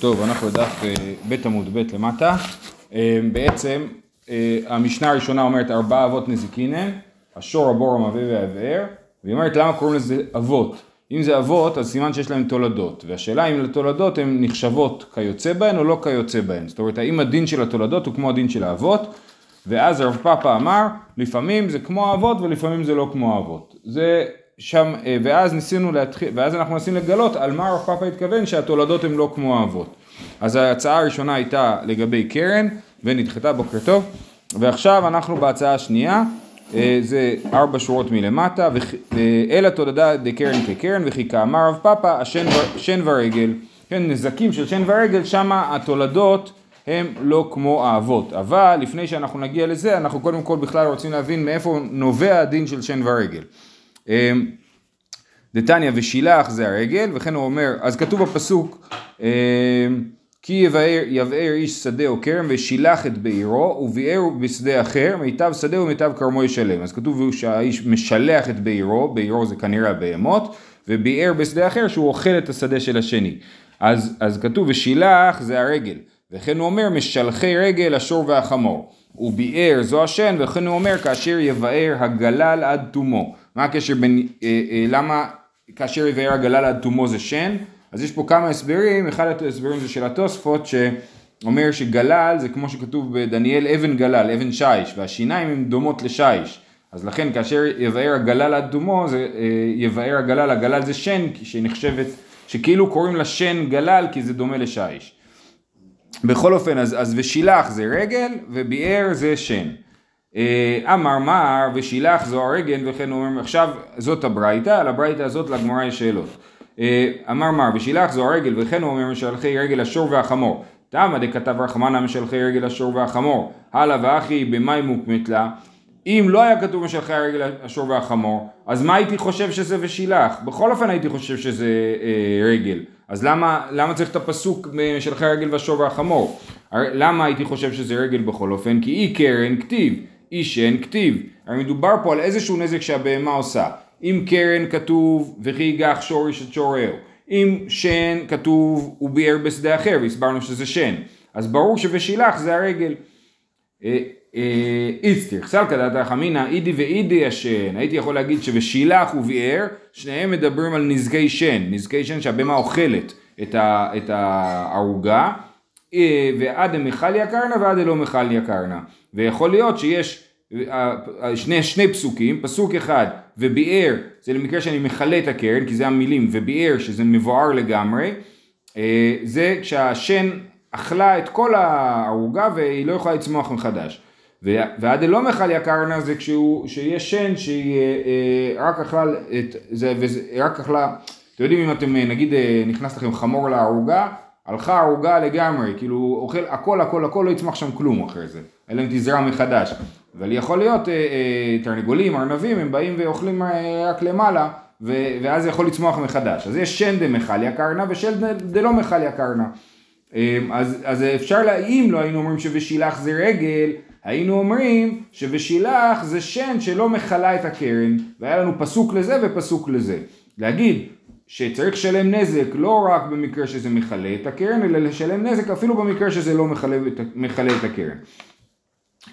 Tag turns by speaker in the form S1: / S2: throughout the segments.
S1: טוב, אנחנו בדף אה, ב' עמוד ב' למטה. אה, בעצם אה, המשנה הראשונה אומרת ארבעה אבות נזיקינן, השור, הבור, המביא והבאר, והיא אומרת למה קוראים לזה אבות? אם זה אבות אז סימן שיש להם תולדות, והשאלה אם לתולדות הן נחשבות כיוצא בהן או לא כיוצא בהן. זאת אומרת האם הדין של התולדות הוא כמו הדין של האבות, ואז הרב פאפה אמר לפעמים זה כמו האבות ולפעמים זה לא כמו האבות. זה שם, אה, ואז ניסינו להתחיל, ואז אנחנו מנסים לגלות על מה הרב פאפה התכוון שהתולדות הן לא כמו האבות. אז ההצעה הראשונה הייתה לגבי קרן ונדחתה בוקר טוב, ועכשיו אנחנו בהצעה השנייה, אה, זה ארבע שורות מלמטה, אלא תולדה דקרן כקרן וכי כאמר רב פאפה השן ורגל, כן נזקים של שן ורגל, שמה התולדות הם לא כמו האבות, אבל לפני שאנחנו נגיע לזה אנחנו קודם כל בכלל רוצים להבין מאיפה נובע הדין של שן ורגל. דתניא ושילח זה הרגל, וכן הוא אומר, אז כתוב בפסוק, אמ, כי יבאר, יבאר איש שדה או כרם ושילח את בעירו וביער בשדה אחר, מיטב שדה ומיטב כרמו ישלם. אז כתוב שהאיש משלח את בעירו, בעירו זה כנראה הבהמות, וביער בשדה אחר שהוא אוכל את השדה של השני. אז, אז כתוב ושילח זה הרגל, וכן הוא אומר משלחי רגל השור והחמור. וביער זו השן, וכן הוא אומר כאשר יבאר הגלל עד תומו. מה הקשר בין, אה, אה, למה כאשר יבאר הגלל עד תומו זה שן? אז יש פה כמה הסברים, אחד ההסברים זה של התוספות שאומר שגלל זה כמו שכתוב בדניאל אבן גלל, אבן שיש, והשיניים הן דומות לשיש. אז לכן כאשר יבאר הגלל עד תומו זה אה, יבאר הגלל, הגלל זה שן שנחשבת, שכאילו קוראים לה שן גלל כי זה דומה לשיש. בכל אופן, אז, אז ושילח זה רגל וביער זה שן. אה, אמר מר ושילח זו הרגל וכן הוא אומר עכשיו זאת הברייתא, על הברייתא הזאת לגמרא יש שאלות. אה, אמר מר ושילח זו הרגל וכן אומר משלחי רגל השור והחמור. תמה דכתב רחמנא משלחי רגל השור והחמור. הלאה ואחי במאי מוקמת לה. אם לא היה כתוב משלחי הרגל השור והחמור, אז מה הייתי חושב שזה ושילח? בכל אופן הייתי חושב שזה אה, רגל. אז למה, למה צריך את הפסוק משלחי הרגל והשור והחמור? למה הייתי חושב שזה רגל בכל אופן? כי אי קרן כתיב. אישן כתיב. הרי מדובר פה על איזשהו נזק שהבהמה עושה. אם קרן כתוב וכי יגח שורש את שורהו. אם שן כתוב הוא ביער בשדה אחר והסברנו שזה שן. אז ברור שבשילח זה הרגל. אה, אה, איסטיר, סלקא דתא חמינא אידי ואידי השן, הייתי יכול להגיד שבשילח וביער, שניהם מדברים על נזקי שן, נזקי שן שהבהמה אוכלת את הערוגה, ועד המחליה קרנה ועד אלא מחליה קרנה. ויכול להיות שיש אה, אה, שני, שני פסוקים, פסוק אחד וביער זה למקרה שאני מכלה את הקרן כי זה המילים וביער שזה מבואר לגמרי זה כשהשן אכלה את כל הערוגה והיא לא יכולה לצמוח מחדש ועד אלא מחליה קרנה זה כשהוא, שיש שן שהיא רק אכלה את זה, וזה, רק אכלה, אתם יודעים אם אתם נגיד נכנס לכם חמור לערוגה הלכה ערוגה לגמרי, כאילו אוכל הכל הכל הכל לא יצמח שם כלום אחרי זה, אלא אם תזרע מחדש. אבל יכול להיות אה, אה, תרנגולים, ארנבים, הם באים ואוכלים אה, רק למעלה, ו, ואז יכול לצמוח מחדש. אז יש שן דמחליה קרנה ושן דלא מחליה קרנה. אה, אז, אז אפשר, לה, אם לא היינו אומרים שבשילח זה רגל, היינו אומרים שבשילח זה שן שלא מכלה את הקרן, והיה לנו פסוק לזה ופסוק לזה. להגיד שצריך לשלם נזק לא רק במקרה שזה מכלה את הקרן, אלא לשלם נזק אפילו במקרה שזה לא מכלה את, הקרן.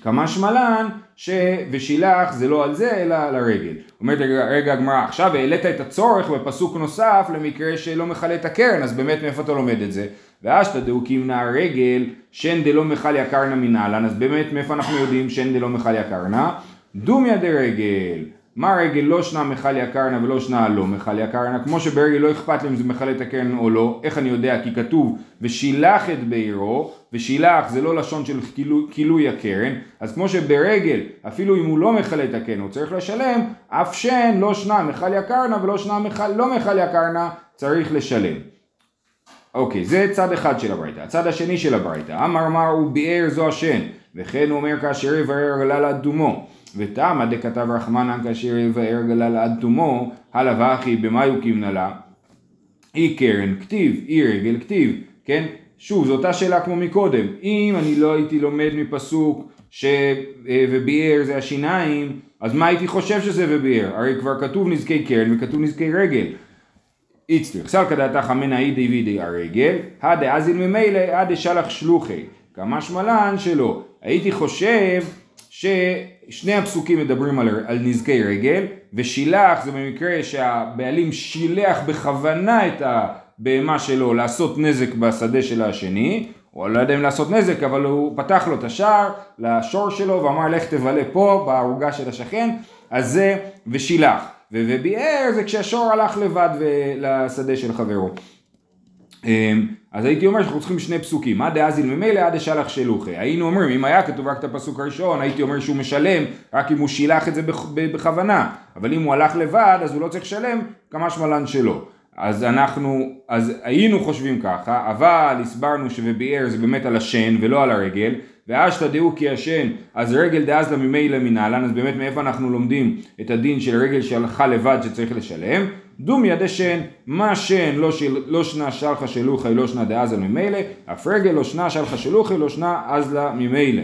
S1: כמה שמלן ש"ושילח" זה לא על זה אלא על הרגל. אומרת רגע הגמרא, עכשיו העלית את הצורך בפסוק נוסף למקרה שלא מכלה את הקרן, אז באמת מאיפה אתה לומד את זה? ואשתא דאוקים נא רגל שן דלא מכליה קרנה מנהלן, אז באמת מאיפה אנחנו יודעים שן דלא מכליה קרנה? דומיה דרגל. מה רגל לא שנה מחליה קרנה ולא שנה לא מחליה קרנה, כמו שברגל לא אכפת לי אם זה מכלה את הקרן או לא, איך אני יודע? כי כתוב ושילח את בעירו, ושילח זה לא לשון של כילוי הקרן, אז כמו שברגל, אפילו אם הוא לא מכלה את הקרן הוא צריך לשלם, אף שן לא שנה מחליה קרנה ולא שנה מחל, לא מחליה קרנה צריך לשלם. אוקיי, זה צד אחד של הברייתא. הצד השני של הברייתא, אמר מר הוא ביער זו השן, וכן הוא אומר כאשר יברר גלל אדומו. ותמה דכתב רחמנא כאשר יבאר גלל עד תומו, הלא וכי במה יוקים נלה? אי קרן כתיב, אי רגל כתיב, כן? שוב, זו אותה שאלה כמו מקודם. אם אני לא הייתי לומד מפסוק ש... אה, וביער זה השיניים, אז מה הייתי חושב שזה וביער? הרי כבר כתוב נזקי קרן וכתוב נזקי רגל. איצטריך, סלקא דעתך אמינא אידי וידי הרגל, הדאזיל ממילא, הדשלח שלוחי. כמשמע לן שלא. הייתי חושב ששני הפסוקים מדברים על, על נזקי רגל, ושילח זה במקרה שהבעלים שילח בכוונה את הבהמה שלו לעשות נזק בשדה של השני, הוא לא יודע אם לעשות נזק, אבל הוא פתח לו את השער לשור שלו ואמר לך תבלה פה בערוגה של השכן, אז זה ושילח. וביער זה כשהשור הלך לבד לשדה של חברו. אמ, אז הייתי אומר שאנחנו צריכים שני פסוקים, עד דאזיל ממילא עד דשלח שלוחי. היינו אומרים, אם היה כתוב רק את הפסוק הראשון, הייתי אומר שהוא משלם רק אם הוא שילח את זה בכוונה, אבל אם הוא הלך לבד, אז הוא לא צריך לשלם כמה שמלן שלו. אז אנחנו, אז היינו חושבים ככה, אבל הסברנו שבביאר זה באמת על השן ולא על הרגל, ואז תדעו כי השן, אז רגל דאז לה ממילא מנהלן, אז באמת מאיפה אנחנו לומדים את הדין של רגל שהלכה לבד שצריך לשלם? דום ידי שן, מה שן לא, של, לא שנה שלחה שלוחי לא שנה דאז לה ממילא, אף רגל לא שנה שלחה שלוחי לא שנה אז לה ממילא.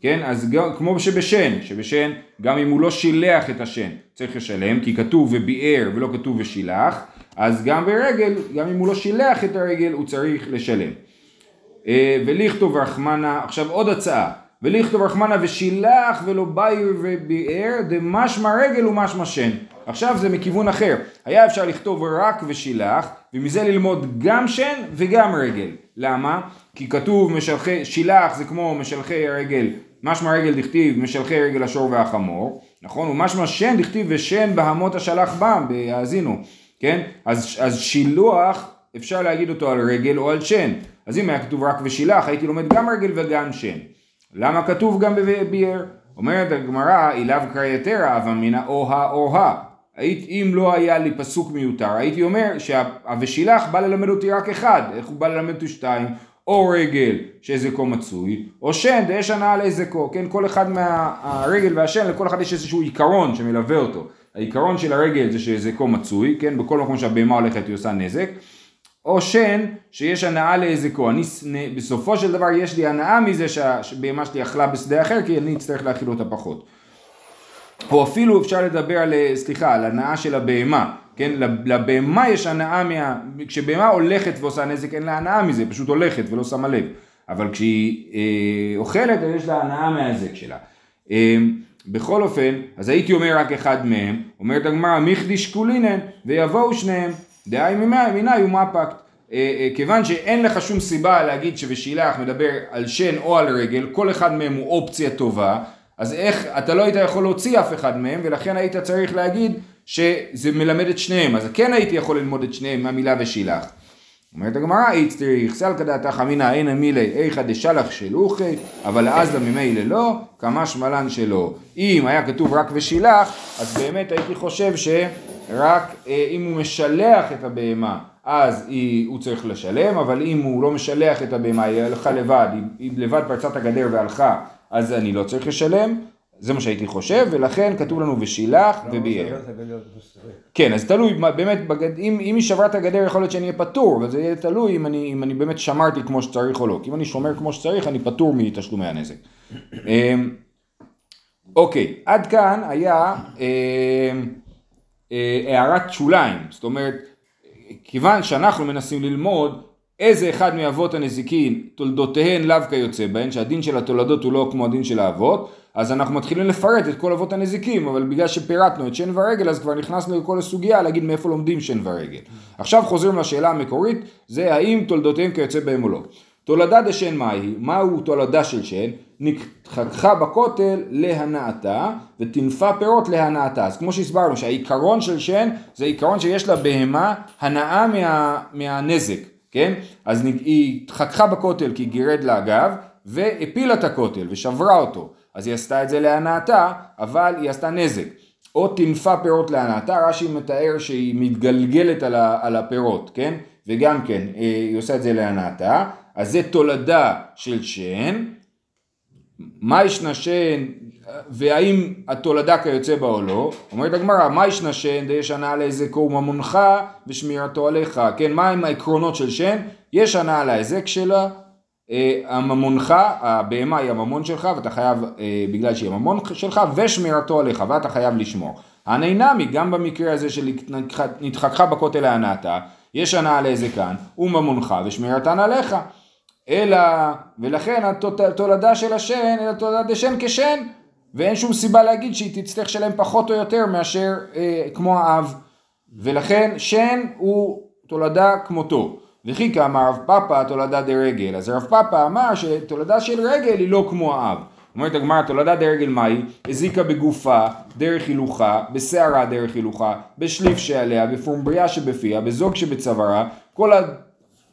S1: כן, אז גם, כמו שבשן, שבשן גם אם הוא לא שילח את השן צריך לשלם, כי כתוב וביער ולא כתוב ושילח, אז גם ברגל, גם אם הוא לא שילח את הרגל הוא צריך לשלם. אה, ולכתוב רחמנה, עכשיו עוד הצעה, ולכתוב רחמנה ושילח ולא בעיר וביער דמשמע רגל ומשמע שן. עכשיו זה מכיוון אחר, היה אפשר לכתוב רק ושילח ומזה ללמוד גם שן וגם רגל. למה? כי כתוב משלחי, שילח זה כמו משלחי הרגל, משמע רגל דכתיב משלחי רגל השור והחמור, נכון? ומשמע שן דכתיב ושן בהמות השלח בם, בהאזינו, כן? אז, אז שילוח אפשר להגיד אותו על רגל או על שן. אז אם היה כתוב רק ושילח, הייתי לומד גם רגל וגם שן. למה כתוב גם בביאר? אומרת הגמרא, אילאו קרייתרא, אב אמינא או-הא או-הא. אם לא היה לי פסוק מיותר, הייתי אומר שה"ושילח" בא ללמד אותי רק אחד, איך הוא בא ללמד אותי שתיים? או רגל שזקו מצוי, או שן דאש הנאה לזקו, כן? כל אחד מהרגל והשן, לכל אחד יש איזשהו עיקרון שמלווה אותו. העיקרון של הרגל זה שזקו מצוי, כן? בכל מקום שהבהמה הולכת היא עושה נזק. או שן שיש הנאה להזקו, אני בסופו של דבר יש לי הנאה מזה שהבהמה שלי אכלה בשדה אחר כי אני אצטרך להאכיל אותה פחות. או אפילו אפשר לדבר על, סליחה, על הנאה של הבהמה, כן, לבהמה יש הנאה מה... כשבהמה הולכת ועושה נזק אין לה הנאה מזה, פשוט הולכת ולא שמה לב, אבל כשהיא אה, אוכלת אז יש לה הנאה מהנזק שלה. אה, בכל אופן, אז הייתי אומר רק אחד מהם, אומרת הגמרא, מיכדי שקולינן, ויבואו שניהם. דהי מיני הוא מפקט. אה, אה, כיוון שאין לך שום סיבה להגיד שבשילח מדבר על שן או על רגל, כל אחד מהם הוא אופציה טובה, אז איך, אתה לא היית יכול להוציא אף אחד מהם, ולכן היית צריך להגיד שזה מלמד את שניהם, אז כן הייתי יכול ללמוד את שניהם מהמילה ושילח. אומרת הגמרא, איצטריך סלקא דעתך אמינא אין מילי איכא דשלח שלוחי, אבל אז לממילא לא, כמה שמלן שלא. אם היה כתוב רק ושילח, אז באמת הייתי חושב שרק אה, אם הוא משלח את הבהמה, אז היא, הוא צריך לשלם, אבל אם הוא לא משלח את הבהמה, היא הלכה לבד, היא, היא לבד פרצה את הגדר והלכה, אז אני לא צריך לשלם. זה מה שהייתי חושב, ולכן כתוב לנו ושילח וביער. כן, אז תלוי, באמת, אם, אם היא שברה את הגדר יכול להיות שאני אהיה פטור, אבל זה יהיה תלוי אם אני, אם אני באמת שמרתי כמו שצריך או לא. כי אם אני שומר כמו שצריך, אני פטור מתשלומי הנזק. אמ, אוקיי, עד כאן היה אמ, אה, הערת שוליים, זאת אומרת, כיוון שאנחנו מנסים ללמוד איזה אחד מאבות הנזיקין תולדותיהן לאו כיוצא בהן, שהדין של התולדות הוא לא כמו הדין של האבות, אז אנחנו מתחילים לפרט את כל אבות הנזיקים, אבל בגלל שפירטנו את שן ורגל, אז כבר נכנסנו לכל הסוגיה להגיד מאיפה לומדים שן ורגל. עכשיו חוזרים לשאלה המקורית, זה האם תולדותיהם כיוצא בהם או לא. תולדה דשן מהי? מהו תולדה של שן? נתחככה בכותל להנאתה ותנפה פירות להנאתה. אז כמו שהסברנו שהעיקרון של שן זה עיקרון שיש לה בהמה הנאה מה, מהנזק. כן? אז היא התחככה בכותל כי גירד לה הגב, והפילה את הכותל ושברה אותו. אז היא עשתה את זה להנאתה, אבל היא עשתה נזק. או טינפה פירות להנאתה, רש"י מתאר שהיא מתגלגלת על, על הפירות, כן? וגם כן, אה, היא עושה את זה להנאתה. אז זה תולדה של שן. מה ישנה שן והאם התולדה כיוצא בה או לא, אומרת הגמרא, מה ישנה שן די שנה להיזקו וממונך ושמירתו עליך, כן, מה הם העקרונות של שן? יש הנאה להיזק שלה, אה, הממונך, הבהמה היא הממון שלך ואתה חייב, אה, בגלל שהיא הממון שלך, ושמירתו עליך ואתה חייב לשמור. הנינמי, גם במקרה הזה של נתחככה בכותל להנאתה, יש הנאה להזקן וממונך ושמירתן עליך. אלא, ולכן התולדה של השן, אלא תולדה דשן כשן, ואין שום סיבה להגיד שהיא תצטרך לשלם פחות או יותר מאשר אה, כמו האב. ולכן שן הוא תולדה כמותו. וכי כאמר רב פאפא תולדה דרגל, אז רב פאפא אמר שתולדה של רגל היא לא כמו האב. אומרת הגמרא תולדה דרגל מהי? הזיקה בגופה, דרך הילוכה, בשערה דרך הילוכה, בשליף שעליה, בפומבריה שבפיה, בזוג שבצווארה, כל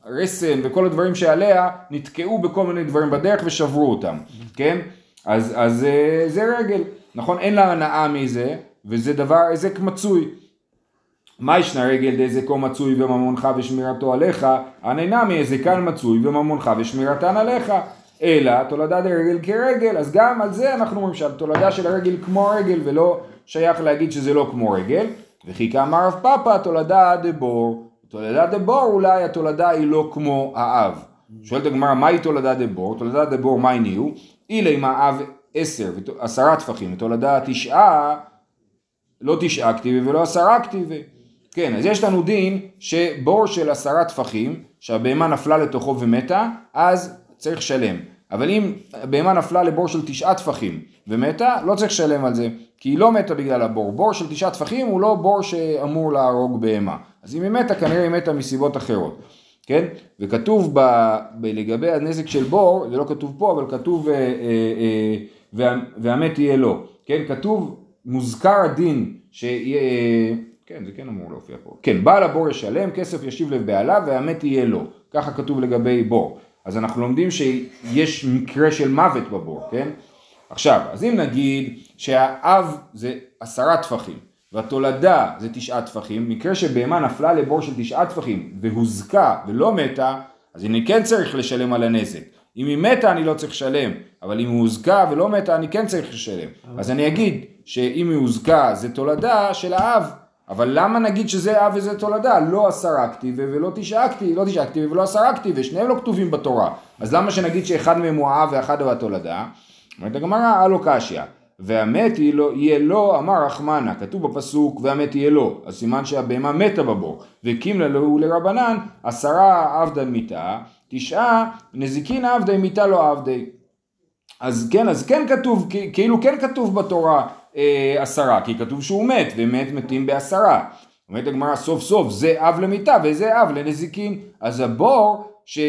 S1: הרסן וכל הדברים שעליה נתקעו בכל מיני דברים בדרך ושברו אותם, כן? אז, אז אה, זה רגל, נכון? אין לה הנאה מזה, וזה דבר, זה מצוי. מה ישנה רגל דזקו מצוי וממונך ושמירתו עליך, הנהנה כאן מצוי וממונך ושמירתן עליך. אלא תולדה דרגל כרגל, אז גם על זה אנחנו אומרים שהתולדה של הרגל כמו רגל ולא שייך להגיד שזה לא כמו רגל. וכי כאמר רב פאפא תולדה דבור, תולדה דבור אולי התולדה היא לא כמו האב. שואלת הגמרא מהי תולדה דבור? תולדה דבור מהי נהיו? אילי מה האב עשר, עשרה טפחים, ותולדה תשעה, לא תשעה כתיבי ולא עשרה כתיבי. כן, אז יש לנו דין שבור של עשרה טפחים, שהבהמה נפלה לתוכו ומתה, אז צריך לשלם. אבל אם הבהמה נפלה לבור של תשעה טפחים ומתה, לא צריך לשלם על זה, כי היא לא מתה בגלל הבור. בור של תשעה טפחים הוא לא בור שאמור להרוג בהמה. אז אם היא מתה, כנראה היא מתה מסיבות אחרות. כן? וכתוב ב, לגבי הנזק של בור, זה לא כתוב פה, אבל כתוב אה, אה, אה, וה, והמת יהיה לו. כן? כתוב, מוזכר הדין שיהיה... כן, זה כן אמור להופיע פה. כן, בעל הבור ישלם, כסף ישיב לבעליו והמת יהיה לו. ככה כתוב לגבי בור. אז אנחנו לומדים שיש מקרה של מוות בבור, כן? עכשיו, אז אם נגיד שהאב זה עשרה טפחים והתולדה זה תשעה טפחים, מקרה שבהמה נפלה לבור של תשעה טפחים והוזקה ולא מתה, אז אני כן צריך לשלם על הנזק. אם היא מתה אני לא צריך לשלם, אבל אם היא הוזקה ולא מתה אני כן צריך לשלם. אז אני אגיד שאם היא הוזקה זה תולדה של האב, אבל למה נגיד שזה אב וזה תולדה? לא עשרה כתיבה ולא תשעה כתיבה, לא תשעה כתיבה ולא עשרה כתיבה, שניהם לא כתובים בתורה. אז למה שנגיד שאחד מהם הוא האב ואחד הוא התולדה? אומרת הגמרא, הלא קשיא. והמת יהיה לו, אמר רחמנה, כתוב בפסוק והמת יהיה לו, אז סימן שהבהמה מתה בבור, וקימלה לו לרבנן, עשרה עבדן מיתה, תשעה נזיקין עבדי מיתה לא עבדי. אז כן, אז כן כתוב, כאילו כן כתוב בתורה אה, עשרה, כי כתוב שהוא מת, ומת מתים בעשרה. אומרת הגמרא סוף סוף זה אב למיתה וזה אב לנזיקין. אז הבור ש...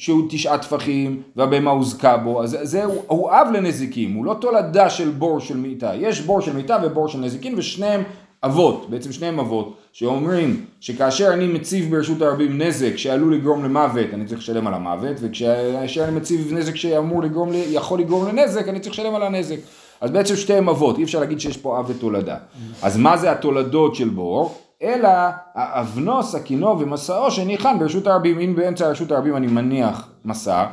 S1: שהוא תשעה טפחים והבהמה הוזכה בו, אז זה הוא, הוא אב לנזיקים, הוא לא תולדה של בור של מיתה. יש בור של מיתה ובור של נזיקין ושניהם אבות, בעצם שניהם אבות, שאומרים שכאשר אני מציב ברשות הרבים נזק שעלול לגרום למוות, אני צריך לשלם על המוות, וכאשר אני מציב נזק שאמור לגרום, יכול לגרום לנזק, אני צריך לשלם על הנזק. אז בעצם שתיהם אבות, אי אפשר להגיד שיש פה אב ותולדה. אז מה זה התולדות של בור? אלא האבנו, סכינו ומסעו שניחן ברשות הרבים. אם באמצע רשות הרבים אני מניח מסע,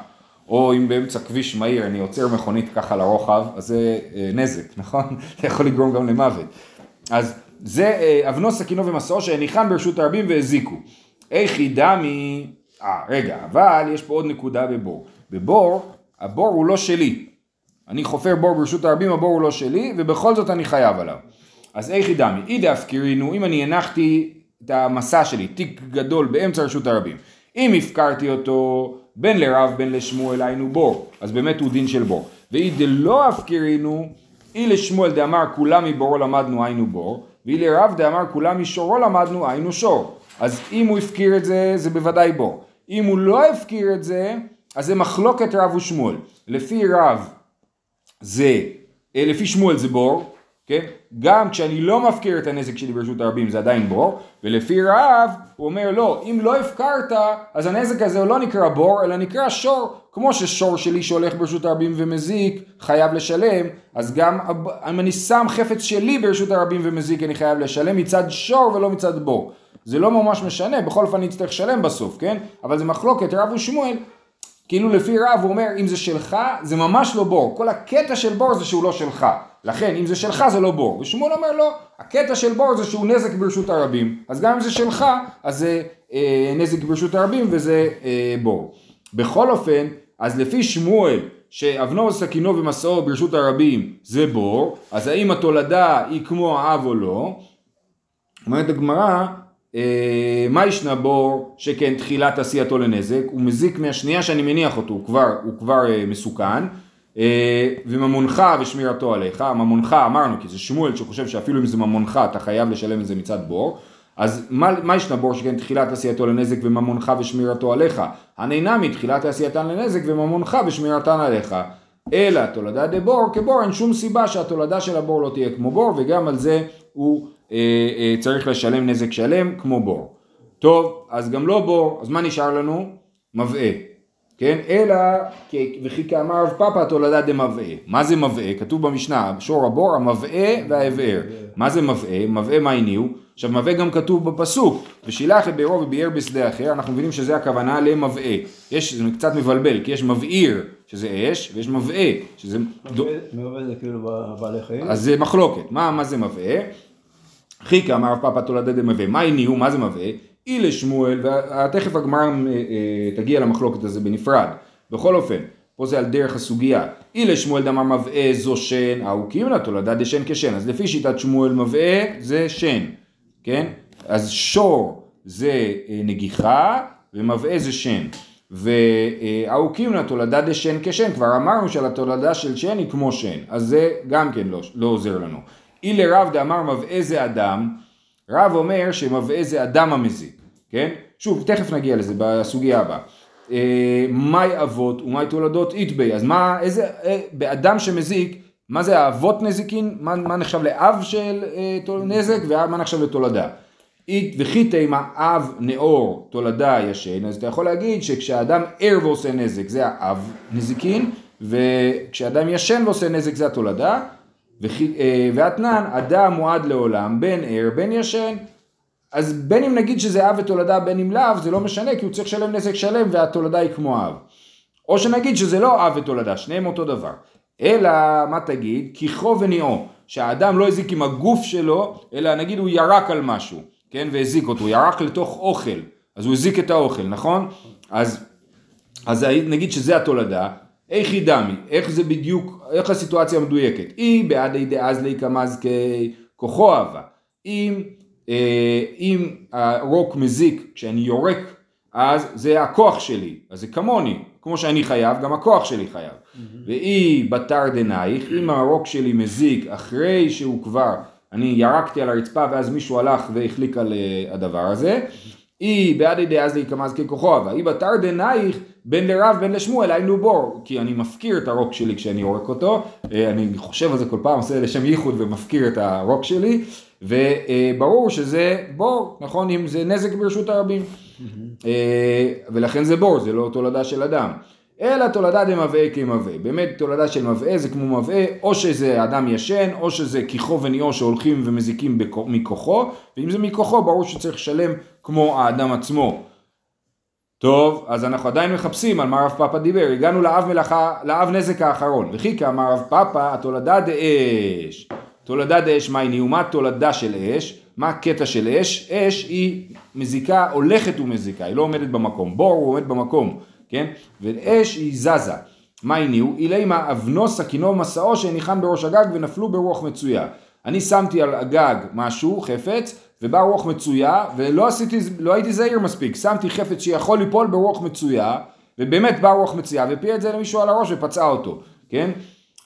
S1: או אם באמצע כביש מהיר אני עוצר מכונית ככה לרוחב, אז זה אה, נזק, נכון? זה יכול לגרום גם למוות. אז זה אה, אבנו, סכינו ומסעו שהניחן ברשות הרבים והזיקו. איך ידמי... אה, רגע, אבל יש פה עוד נקודה בבור. בבור, הבור הוא לא שלי. אני חופר בור ברשות הרבים, הבור הוא לא שלי, ובכל זאת אני חייב עליו. אז איך ידמי? אידה הפקירינו, אם אני הנחתי את המסע שלי, תיק גדול באמצע רשות הרבים, אם הפקרתי אותו בין לרב בין לשמואל היינו בור, אז באמת הוא דין של בור. ואי דלא הפקירינו, אי לשמואל דאמר כולם מבורו למדנו היינו בור, ואי לרב דאמר כולם משורו למדנו היינו שור. אז אם הוא הפקיר את זה, זה בוודאי בור. אם הוא לא הפקיר את זה, אז זה מחלוקת רב ושמואל. לפי רב זה, אה, לפי שמואל זה בור, כן? גם כשאני לא מפקיר את הנזק שלי ברשות הרבים זה עדיין בור, ולפי רב הוא אומר לא, אם לא הפקרת אז הנזק הזה לא נקרא בור אלא נקרא שור, כמו ששור שלי שהולך ברשות הרבים ומזיק חייב לשלם, אז גם אם אני שם חפץ שלי ברשות הרבים ומזיק אני חייב לשלם מצד שור ולא מצד בור. זה לא ממש משנה, בכל אופן אני אצטרך לשלם בסוף, כן? אבל זה מחלוקת רב ושמואל כאילו לפי רב הוא אומר אם זה שלך זה ממש לא בור, כל הקטע של בור זה שהוא לא שלך, לכן אם זה שלך זה לא בור, ושמואל אומר לא, הקטע של בור זה שהוא נזק ברשות הרבים, אז גם אם זה שלך אז זה אה, נזק ברשות הרבים וזה אה, בור. בכל אופן, אז לפי שמואל שאבנו סכינו ומסעו ברשות הרבים זה בור, אז האם התולדה היא כמו האב או לא? אומרת הגמרא, אה, מה ישנה בור שכן תחילת עשייתו לנזק, הוא מזיק מהשנייה שאני מניח אותו, הוא כבר, הוא כבר אה, מסוכן, וממונך ושמירתו עליך, ממונך אמרנו כי זה שמואל שחושב שאפילו אם זה ממונך אתה חייב לשלם את זה מצד בור, אז מה, מה ישנה בור שכן תחילת עשייתו לנזק וממונך ושמירתו עליך? הנהנה מתחילת עשייתן לנזק וממונך ושמירתן עליך. אלא תולדה דבור כבור אין שום סיבה שהתולדה של הבור לא תהיה כמו בור וגם על זה הוא אה, אה, צריך לשלם נזק שלם כמו בור. טוב, אז גם לא בור, אז מה נשאר לנו? מבעה. כן? אלא, וכי כאמר רב פאפא תולדה דמבעה. מה זה מבעה? כתוב במשנה, שור הבור, המבעה וההבער. מה זה מבעה? מבעה מה הניעו? עכשיו מבעה גם כתוב בפסוק, ושילח את בארו וביער בשדה אחר, אנחנו מבינים שזה הכוונה למבעה. יש, זה קצת מבלבל, כי יש מבעיר, שזה אש, ויש מבעה, שזה...
S2: מבעה זה כאילו בעלי חיים?
S1: אז זה מחלוקת, מה, מה זה מבעה? חיכא אמר רב פאפא תולדה דמבעה, מה הניעו? מה זה מבעה? אי לשמואל, ותכף הגמרא אה, אה, תגיע למחלוקת הזה בנפרד. בכל אופן, פה זה על דרך הסוגיה. אי לשמואל דמר מבעה זו שן, ההוא קימנה תולדה דשן כשן. אז לפי שיטת שמואל מבעה זה שן, כן? אז שור זה אה, נגיחה ומבעה זה שן. וההוא קימנה תולדה דשן כשן, כבר אמרנו שעל התולדה של שן היא כמו שן, אז זה גם כן לא, לא עוזר לנו. אי לרב דאמר מבעה זה אדם, רב אומר שמבעה זה אדם המזיק, כן? שוב, תכף נגיע לזה בסוגיה הבאה. אה, מאי אבות ומאי תולדות איתבי, אז מה, איזה, אה, באדם שמזיק, מה זה האבות נזיקין, מה, מה נחשב לאב של אה, נזק ומה נחשב לתולדה. וכי תימא אב נאור תולדה ישן, אז אתה יכול להגיד שכשאדם ער ועושה נזק זה האב נזיקין, וכשאדם ישן ועושה נזק זה התולדה, אה, ואתנן, אדם מועד לעולם, בין ער, בין ישן. אז בין אם נגיד שזה אב ותולדה, בין אם לאו, זה לא משנה, כי הוא צריך לשלם נזק שלם והתולדה היא כמו אב. או שנגיד שזה לא אב ותולדה, שניהם אותו דבר. אלא, מה תגיד? כיכו וניאו, שהאדם לא הזיק עם הגוף שלו, אלא נגיד הוא ירק על משהו, כן? והזיק אותו, הוא ירק לתוך אוכל, אז הוא הזיק את האוכל, נכון? אז, אז נגיד שזה התולדה, איך היא דמי, איך זה בדיוק, איך הסיטואציה המדויקת. אי בעדי דאזלי כמזכי כוחו אהבה. אם, אם הרוק מזיק כשאני יורק, אז זה הכוח שלי, אז זה כמוני, כמו שאני חייב, גם הכוח שלי חייב. Mm-hmm. ואי בתר דנייך, אם הרוק שלי מזיק אחרי שהוא כבר, אני ירקתי על הרצפה ואז מישהו הלך והחליק על uh, הדבר הזה, אי בעדי דאזלי כמזכי כוחו אהבה. אי בתר דנייך בין לרב בין לשמואל היינו בור, כי אני מפקיר את הרוק שלי כשאני יורק אותו, אה, אני חושב על זה כל פעם, עושה לשם ייחוד ומפקיר את הרוק שלי, וברור שזה בור, נכון, אם זה נזק ברשות הרבים, אה, ולכן זה בור, זה לא תולדה של אדם. אלא תולדה דמבעה כמבעה. באמת תולדה של מבעה זה כמו מבעה, או שזה אדם ישן, או שזה כיכו וניאו שהולכים ומזיקים מכוחו, ואם זה מכוחו ברור שצריך לשלם כמו האדם עצמו. טוב, אז אנחנו עדיין מחפשים על מה רב פפא דיבר, הגענו לאב מלאכה, לאב נזק האחרון, וכי קאמר רב פפא, אתולדה דאש. תולדה דאש, מאי ניהו, מה תולדה של אש? מה הקטע של אש? אש היא מזיקה, הולכת ומזיקה, היא לא עומדת במקום. בור הוא עומד במקום, כן? ואש היא זזה. מאי ניהו? אילימא אבנו סכינו ומשאו שהניחן בראש הגג ונפלו ברוח מצויה. אני שמתי על הגג משהו, חפץ, ובאה רוח מצויה, ולא עשיתי, לא הייתי זהיר מספיק, שמתי חפץ שיכול ליפול ברוח מצויה, ובאמת באה רוח מצויה, והפיל את זה למישהו על הראש ופצעה אותו, כן?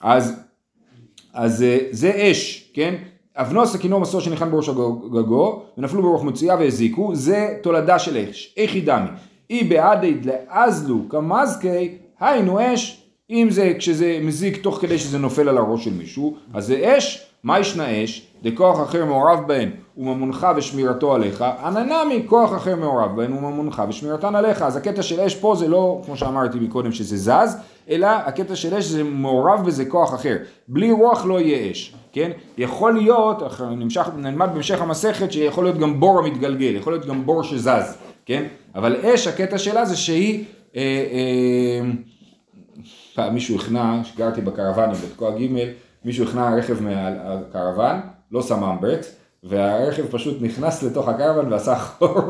S1: אז, אז אה, זה אש, כן? אבנו סכינו מסור שניחן בראש הגגו, ונפלו ברוח מצויה והזיקו, זה תולדה של אש. איך היא דמי? אי בעדית לאזלו כמזקי, היינו אש, אם זה כשזה מזיק תוך כדי שזה נופל על הראש של מישהו, אז זה אש, מה ישנה אש? דכוח אחר מעורב בהן וממונך ושמירתו עליך, עננמי כוח אחר מעורב בהן וממונך ושמירתן עליך. אז הקטע של אש פה זה לא, כמו שאמרתי מקודם, שזה זז, אלא הקטע של אש זה מעורב בזה כוח אחר. בלי רוח לא יהיה אש, כן? יכול להיות, נמשך, נלמד בהמשך המסכת שיכול להיות גם בור המתגלגל, יכול להיות גם בור שזז, כן? אבל אש, הקטע שלה זה שהיא... אה, אה, פעם מישהו הכנע, שגרתי בקרוונים בתקוע ג', מישהו הכנע רכב מהקרוון, לא שם אמברקס, והרכב פשוט נכנס לתוך הקרוון ועשה חור.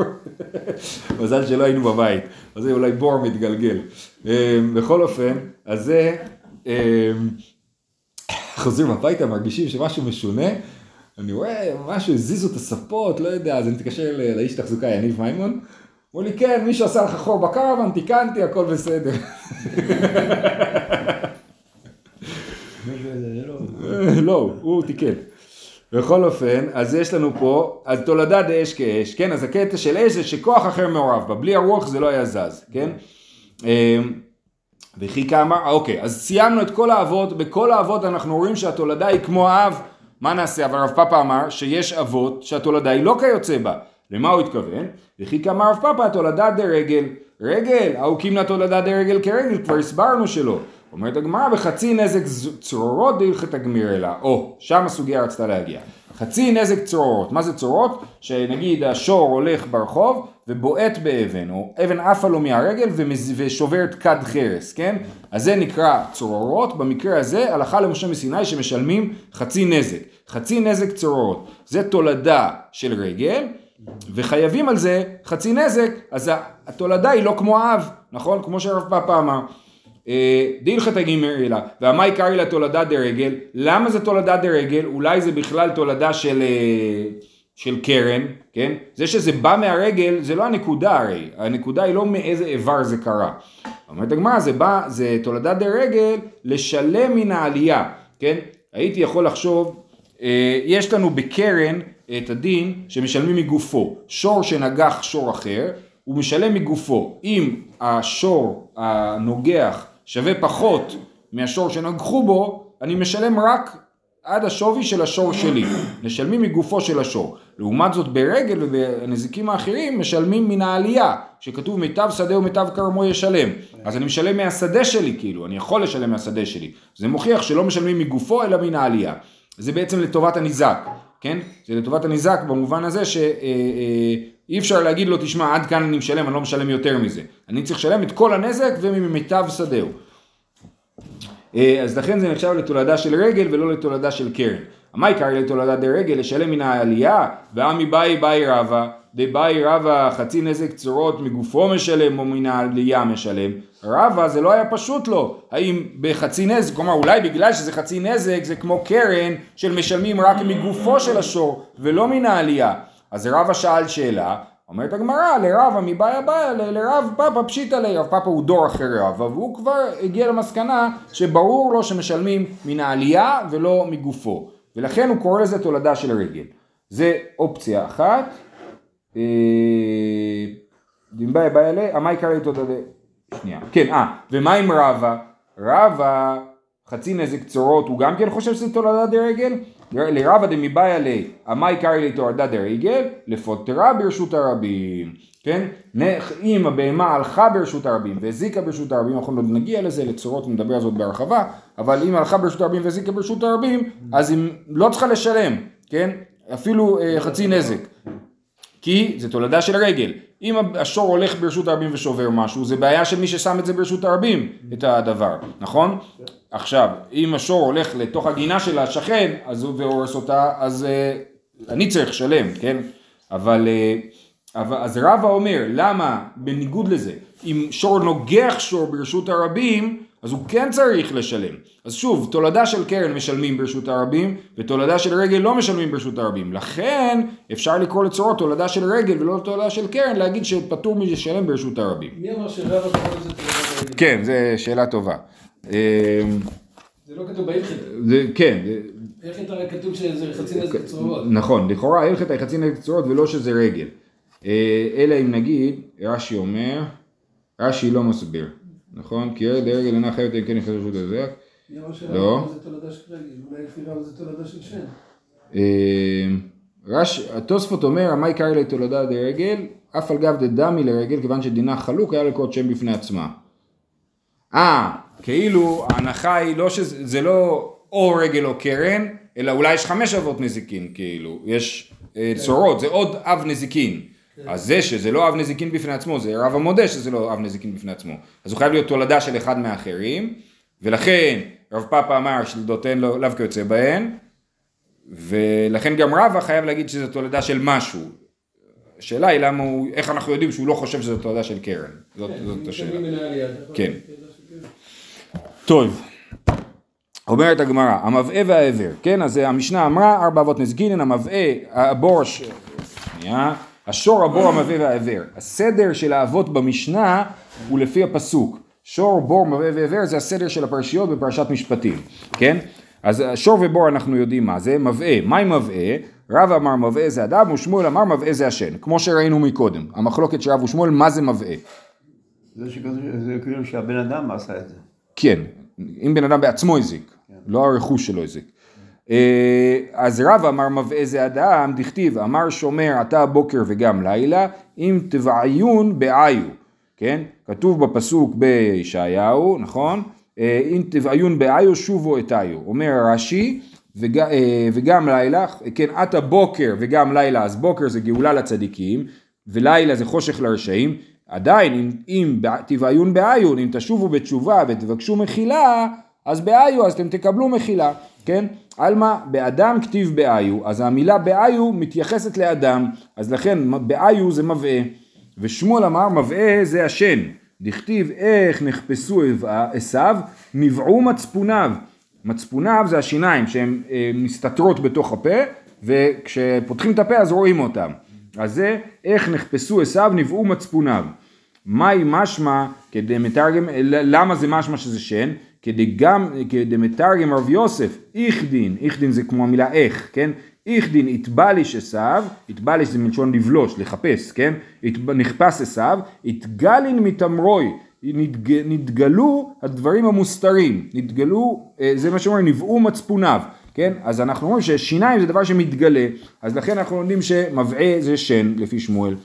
S1: מזל שלא היינו בבית, אז זה אולי בור מתגלגל. אמ, בכל אופן, אז זה, אמ, חוזרים הביתה, מרגישים שמשהו משונה, אני רואה משהו, הזיזו את הספות, לא יודע, אז אני מתקשר לאיש תחזוקה, יניב מימון, אמרו לי, כן, מישהו עשה לך חור בקרוון, תיקנתי, הכל בסדר.
S2: לא...
S1: לא, הוא תיקן. בכל אופן, אז יש לנו פה, אז תולדה דאש כאש, כן, אז הקטע של אש זה שכוח אחר מעורב בה, בלי הרוח זה לא היה זז, כן? אמ, וכי כמה, אוקיי, אז סיימנו את כל האבות, בכל האבות אנחנו רואים שהתולדה היא כמו האב, מה נעשה? אבל רב פאפה אמר שיש אבות שהתולדה היא לא כיוצא בה. למה הוא התכוון? וכי כמה רב פאפה התולדה דרגל, רגל, ההוקים לתולדה דרגל כרגל, כבר הסברנו שלא. אומרת הגמרא בחצי נזק צרורות דהלכת הגמיר אלא, או, שם הסוגיה רצתה להגיע. חצי נזק צרורות, מה זה צרורות? שנגיד השור הולך ברחוב ובועט באבן, או אבן עפה לו מהרגל ומז- ושוברת כד חרס, כן? אז זה נקרא צרורות, במקרה הזה הלכה למשה מסיני שמשלמים חצי נזק. חצי נזק צרורות, זה תולדה של רגל, וחייבים על זה חצי נזק, אז התולדה היא לא כמו האב, נכון? כמו שהרב פאפה אמר. אה, דילכתא גימר אלא, והמאי קרעי לה תולדה דרגל, למה זה תולדה דרגל? אולי זה בכלל תולדה של, אה, של קרן, כן? זה שזה בא מהרגל זה לא הנקודה הרי, הנקודה היא לא מאיזה איבר זה קרה. אומרת הגמרא זה בא, זה תולדה דרגל לשלם מן העלייה, כן? הייתי יכול לחשוב, אה, יש לנו בקרן את הדין שמשלמים מגופו, שור שנגח שור אחר, הוא משלם מגופו. אם השור הנוגח שווה פחות מהשור שנגחו בו, אני משלם רק עד השווי של השור שלי. משלמים מגופו של השור. לעומת זאת ברגל ובנזיקים האחרים משלמים מן העלייה, שכתוב מיטב שדה ומיטב כרמו ישלם. אז אני משלם מהשדה שלי כאילו, אני יכול לשלם מהשדה שלי. זה מוכיח שלא משלמים מגופו אלא מן העלייה. זה בעצם לטובת הניזק, כן? זה לטובת הניזק במובן הזה שאי אפשר להגיד לו, תשמע, עד כאן אני משלם, אני לא משלם יותר מזה. אני צריך לשלם את כל הנזק וממיטב שדהו. אה, אז לכן זה נחשב לתולדה של רגל ולא לתולדה של קרן. המאי קרא לתולדה דרגל לשלם מן העלייה, ועמי באי באי רבה, דבאי רבה חצי נזק צורות מגופו משלם או מן העלייה משלם. רבה זה לא היה פשוט לו, האם בחצי נזק, כלומר אולי בגלל שזה חצי נזק זה כמו קרן של משלמים רק מגופו של השור ולא מן העלייה. אז רבה שאל שאלה, אומרת הגמרא, לרבא מבעיה בעיה, לרב פאפה פשיטא לי, רב פאפה הוא דור אחרי רבא, והוא כבר הגיע למסקנה שברור לו שמשלמים מן העלייה ולא מגופו, ולכן הוא קורא לזה תולדה של רגל. זה אופציה אחת. אה, דמבעיה בעיה לי, המאי קרא לי תולדה, שנייה, כן, אה, ומה עם רבא? רבא, חצי נזק צורות, הוא גם כן חושב שזה תולדה דרגל? לרבא דמבעיה לי, המאי קרעי לי תולדה דרגל, לפוטרה ברשות הרבים, כן? אם הבהמה הלכה ברשות הרבים והזיקה ברשות הרבים, אנחנו עוד נגיע לזה, לצורות נדבר על זאת בהרחבה, אבל אם הלכה ברשות הרבים והזיקה ברשות הרבים, אז היא לא צריכה לשלם, כן? אפילו אה, חצי נזק. כי זה תולדה של רגל. אם השור הולך ברשות הרבים ושובר משהו, זה בעיה של מי ששם את זה ברשות הרבים, את הדבר, נכון? עכשיו, אם השור הולך לתוך הגינה של השכן, אז הוא והורס אותה, אז אה, אני צריך לשלם, כן? אבל, אה, אבל אז רבא אומר, למה בניגוד לזה, אם שור נוגח שור ברשות הרבים, אז הוא כן צריך לשלם. אז שוב, תולדה של קרן משלמים ברשות הרבים, ותולדה של רגל לא משלמים ברשות הרבים. לכן אפשר לקרוא לצורות תולדה של רגל ולא תולדה של קרן, להגיד שפטור מלשלם ברשות הרבים.
S3: מי אמר שרבא קורא לזה תולדה דרגל?
S1: כן, זו שאלה טובה. אה,
S3: זה לא כתוב בהלכת.
S1: זה, כן, זה-
S3: בהלכת הרי כתוב שזה חצי נזק צרורות.
S1: נכון, לכאורה הלכת היא חצי נגד צורות ולא שזה רגל. אה, אלא אם נגיד, רש"י אומר, רש"י לא מסביר, נכון? כי הרגל אינה חייבת אם כן נכנס לרשות הזק. לא. רש, התוספות אומר, המאי קרא לי תולדה דרגל, אף על גב דדמי לרגל, כיוון שדינה חלוק, היה לקרות שם בפני עצמה. אה, כאילו ההנחה היא לא שזה, זה לא או רגל או קרן, אלא אולי יש חמש אבות נזיקין, כאילו, יש אה, צורות, זה עוד אב נזיקין. אז זה שזה לא אב נזיקין בפני עצמו, זה רב המודה שזה לא אב נזיקין בפני עצמו. אז הוא חייב להיות תולדה של אחד מהאחרים, ולכן רב פאפה אמר שלדותיהן לא- לאו כיוצא בהן, ולכן גם רבא חייב להגיד שזו תולדה של משהו. השאלה היא למה הוא, איך אנחנו יודעים שהוא לא חושב שזו תולדה של קרן. זאת,
S3: כן,
S1: זאת השאלה. כן. טוב. אומרת הגמרא, המבעה והעבר, כן? אז המשנה אמרה, ארבע אבות נזקינן, המבעה, הבור, הש- שנייה, השור, הבור, המבעה והעבר. הסדר של האבות במשנה הוא לפי הפסוק. שור, בור, מבעה ועבר זה הסדר של הפרשיות בפרשת משפטים, כן? אז שור ובור אנחנו יודעים מה זה, מבעה, מהי מבעה? רב אמר מבעה זה אדם ושמואל אמר מבעה זה השן, כמו שראינו מקודם, המחלוקת של רב ושמואל, מה זה מבעה?
S2: זה כאילו שהבן אדם עשה את זה.
S1: כן, אם בן אדם בעצמו הזיק, לא הרכוש שלו הזיק. אה, אז רב אמר מבעה זה אדם, דכתיב, אמר שומר אתה בוקר וגם לילה, אם תבעיון בעיו, כן? כתוב בפסוק בישעיהו, נכון? אה, אם תבעיון בעיו שובו אתיו, אומר רש"י, וג, אה, וגם לילה, כן, אתה בוקר וגם לילה, אז בוקר זה גאולה לצדיקים, ולילה זה חושך לרשעים, עדיין אם, אם בע- תבעיון בעיון, אם תשובו בתשובה ותבקשו מחילה, אז בעיו, אז אתם תקבלו מחילה, כן? עלמא, באדם כתיב בעיו, אז המילה בעיו מתייחסת לאדם, אז לכן בעיו זה מבעה, ושמואל אמר מבעה זה השן, דכתיב איך נחפשו עשיו, נבעו מצפוניו, מצפוניו זה השיניים שהן אה, מסתתרות בתוך הפה, וכשפותחים את הפה אז רואים אותם. אז זה איך נחפשו עשיו נבעו מצפוניו. מהי משמע כדי מתרגם, למה זה משמע שזה שן? כדי גם, כדי מתרגם רב יוסף, איכדין, איכדין זה כמו המילה איך, כן? איכדין יתבליש עשיו, יתבליש זה מלשון לבלוש, לחפש, כן? נחפש עשיו, יתגלין מתמרוי, נתג, נתגלו הדברים המוסתרים, נתגלו, אה, זה מה שאומרים, נבעו מצפוניו, כן? אז אנחנו אומרים ששיניים זה דבר שמתגלה, אז לכן אנחנו לומדים שמבעה זה שן, לפי שמואל.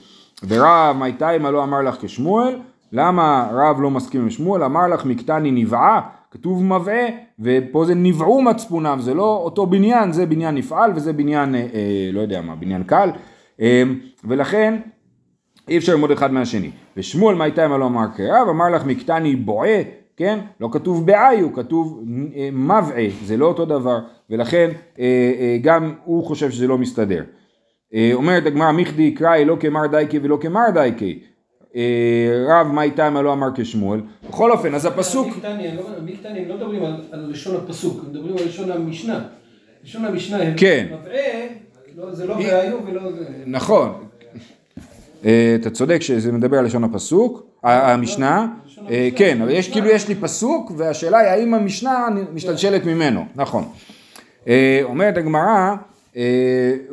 S1: ורב מייתאי מה לא אמר לך כשמואל, למה רב לא מסכים עם שמואל? אמר לך מקטני נבעה, כתוב מבעה, ופה זה נבעו מצפונם, זה לא אותו בניין, זה בניין נפעל וזה בניין, אה, אה, לא יודע מה, בניין קל, אה, ולכן אי אפשר ללמוד אחד מהשני. ושמואל מה לא אמר כרב, אמר לך מקטני בועה, כן? לא כתוב בעיו, כתוב אה, מבעה, זה לא אותו דבר, ולכן אה, אה, גם הוא חושב שזה לא מסתדר. אה, אומרת הגמרא מיכדי קראי לא כמר דייקי ולא כמר דייקי. אה, רב מה איתם לא אמר כשמואל. בכל אופן, אז הפסוק...
S3: בקטני, אני לא- הם לא מדברים על לשון הפסוק, הם מדברים על לשון המשנה. לשון המשנה, הם
S1: כן.
S3: מבעה, לא- זה לא והיו ולא.
S1: נכון. אה, אתה צודק שזה מדבר על לשון הפסוק, ה- המשנה, אה, כן, אבל יש כאילו יש לי פסוק והשאלה היא האם המשנה משתלשלת ממנו, נכון. אומרת הגמרא,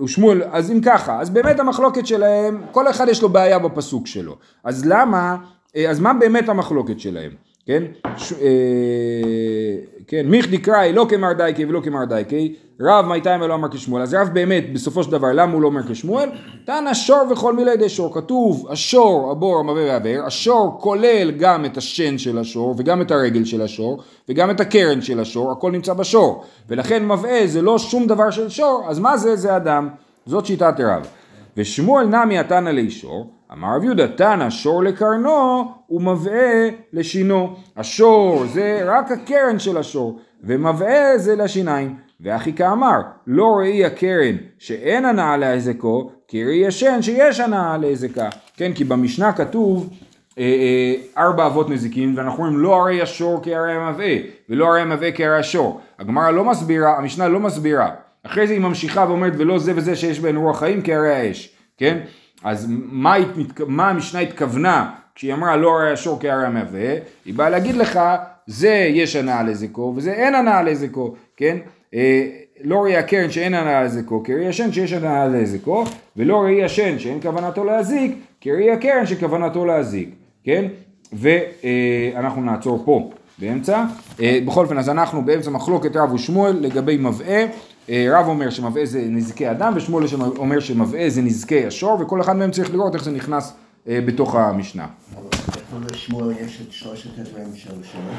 S1: ושמואל, אז אם ככה, אז באמת המחלוקת שלהם, כל אחד יש לו בעיה בפסוק שלו, אז למה, אה, אז מה באמת המחלוקת שלהם, כן? ש, אה, כן, מיכדי קראי לא כמר דייקי ולא כמר דייקי, רב מייתיים ולא אמר כשמואל, אז רב באמת בסופו של דבר למה הוא לא אומר כשמואל? תנא שור וכל מילי ידי שור, כתוב השור, הבור, המבא והבאר, השור כולל גם את השן של השור וגם את הרגל של השור וגם את הקרן של השור, הכל נמצא בשור, ולכן מבעה זה לא שום דבר של שור, אז מה זה? זה אדם, זאת שיטת רב. ושמואל נמי התנא לישור, אמר רב יהודה תנא שור לקרנו ומבעה לשינו. השור זה רק הקרן של השור, ומבעה זה לשיניים. ואחי כאמר, לא ראי הקרן שאין הנאה להזקו, כי ראי השן שיש הנאה להזקה. כן, כי במשנה כתוב אה, אה, ארבע אבות נזיקין, ואנחנו אומרים לא הרי השור כהרי המבעה, ולא הרי המבעה כהרי השור. הגמרא לא מסבירה, המשנה לא מסבירה. אחרי זה היא ממשיכה ואומרת ולא זה וזה שיש בהן רוח חיים כהרי האש, כן? אז מה, היא מתכ- מה המשנה התכוונה כשהיא אמרה לא הרי השור כהרי המבעה? היא באה להגיד לך זה יש הנאה לזיקו וזה אין הנאה לזיקו, כן? אה, לא ראי הקרן שאין הנאה לזיקו כראי השן שיש הנאה לזיקו ולא ראי השן שאין כוונתו להזיק כראי הקרן שכוונתו להזיק, כן? ואנחנו נעצור פה באמצע. אה, בכל אופן אז אנחנו באמצע מחלוקת רב ושמואל לגבי מבעה. אה, רב אומר שמבעה זה נזקי אדם ושמואל אומר שמבעה זה נזקי השור וכל אחד מהם צריך לראות איך זה נכנס אה, בתוך המשנה.
S4: איפה לשמואל יש את שלושת הדברים של שמואל?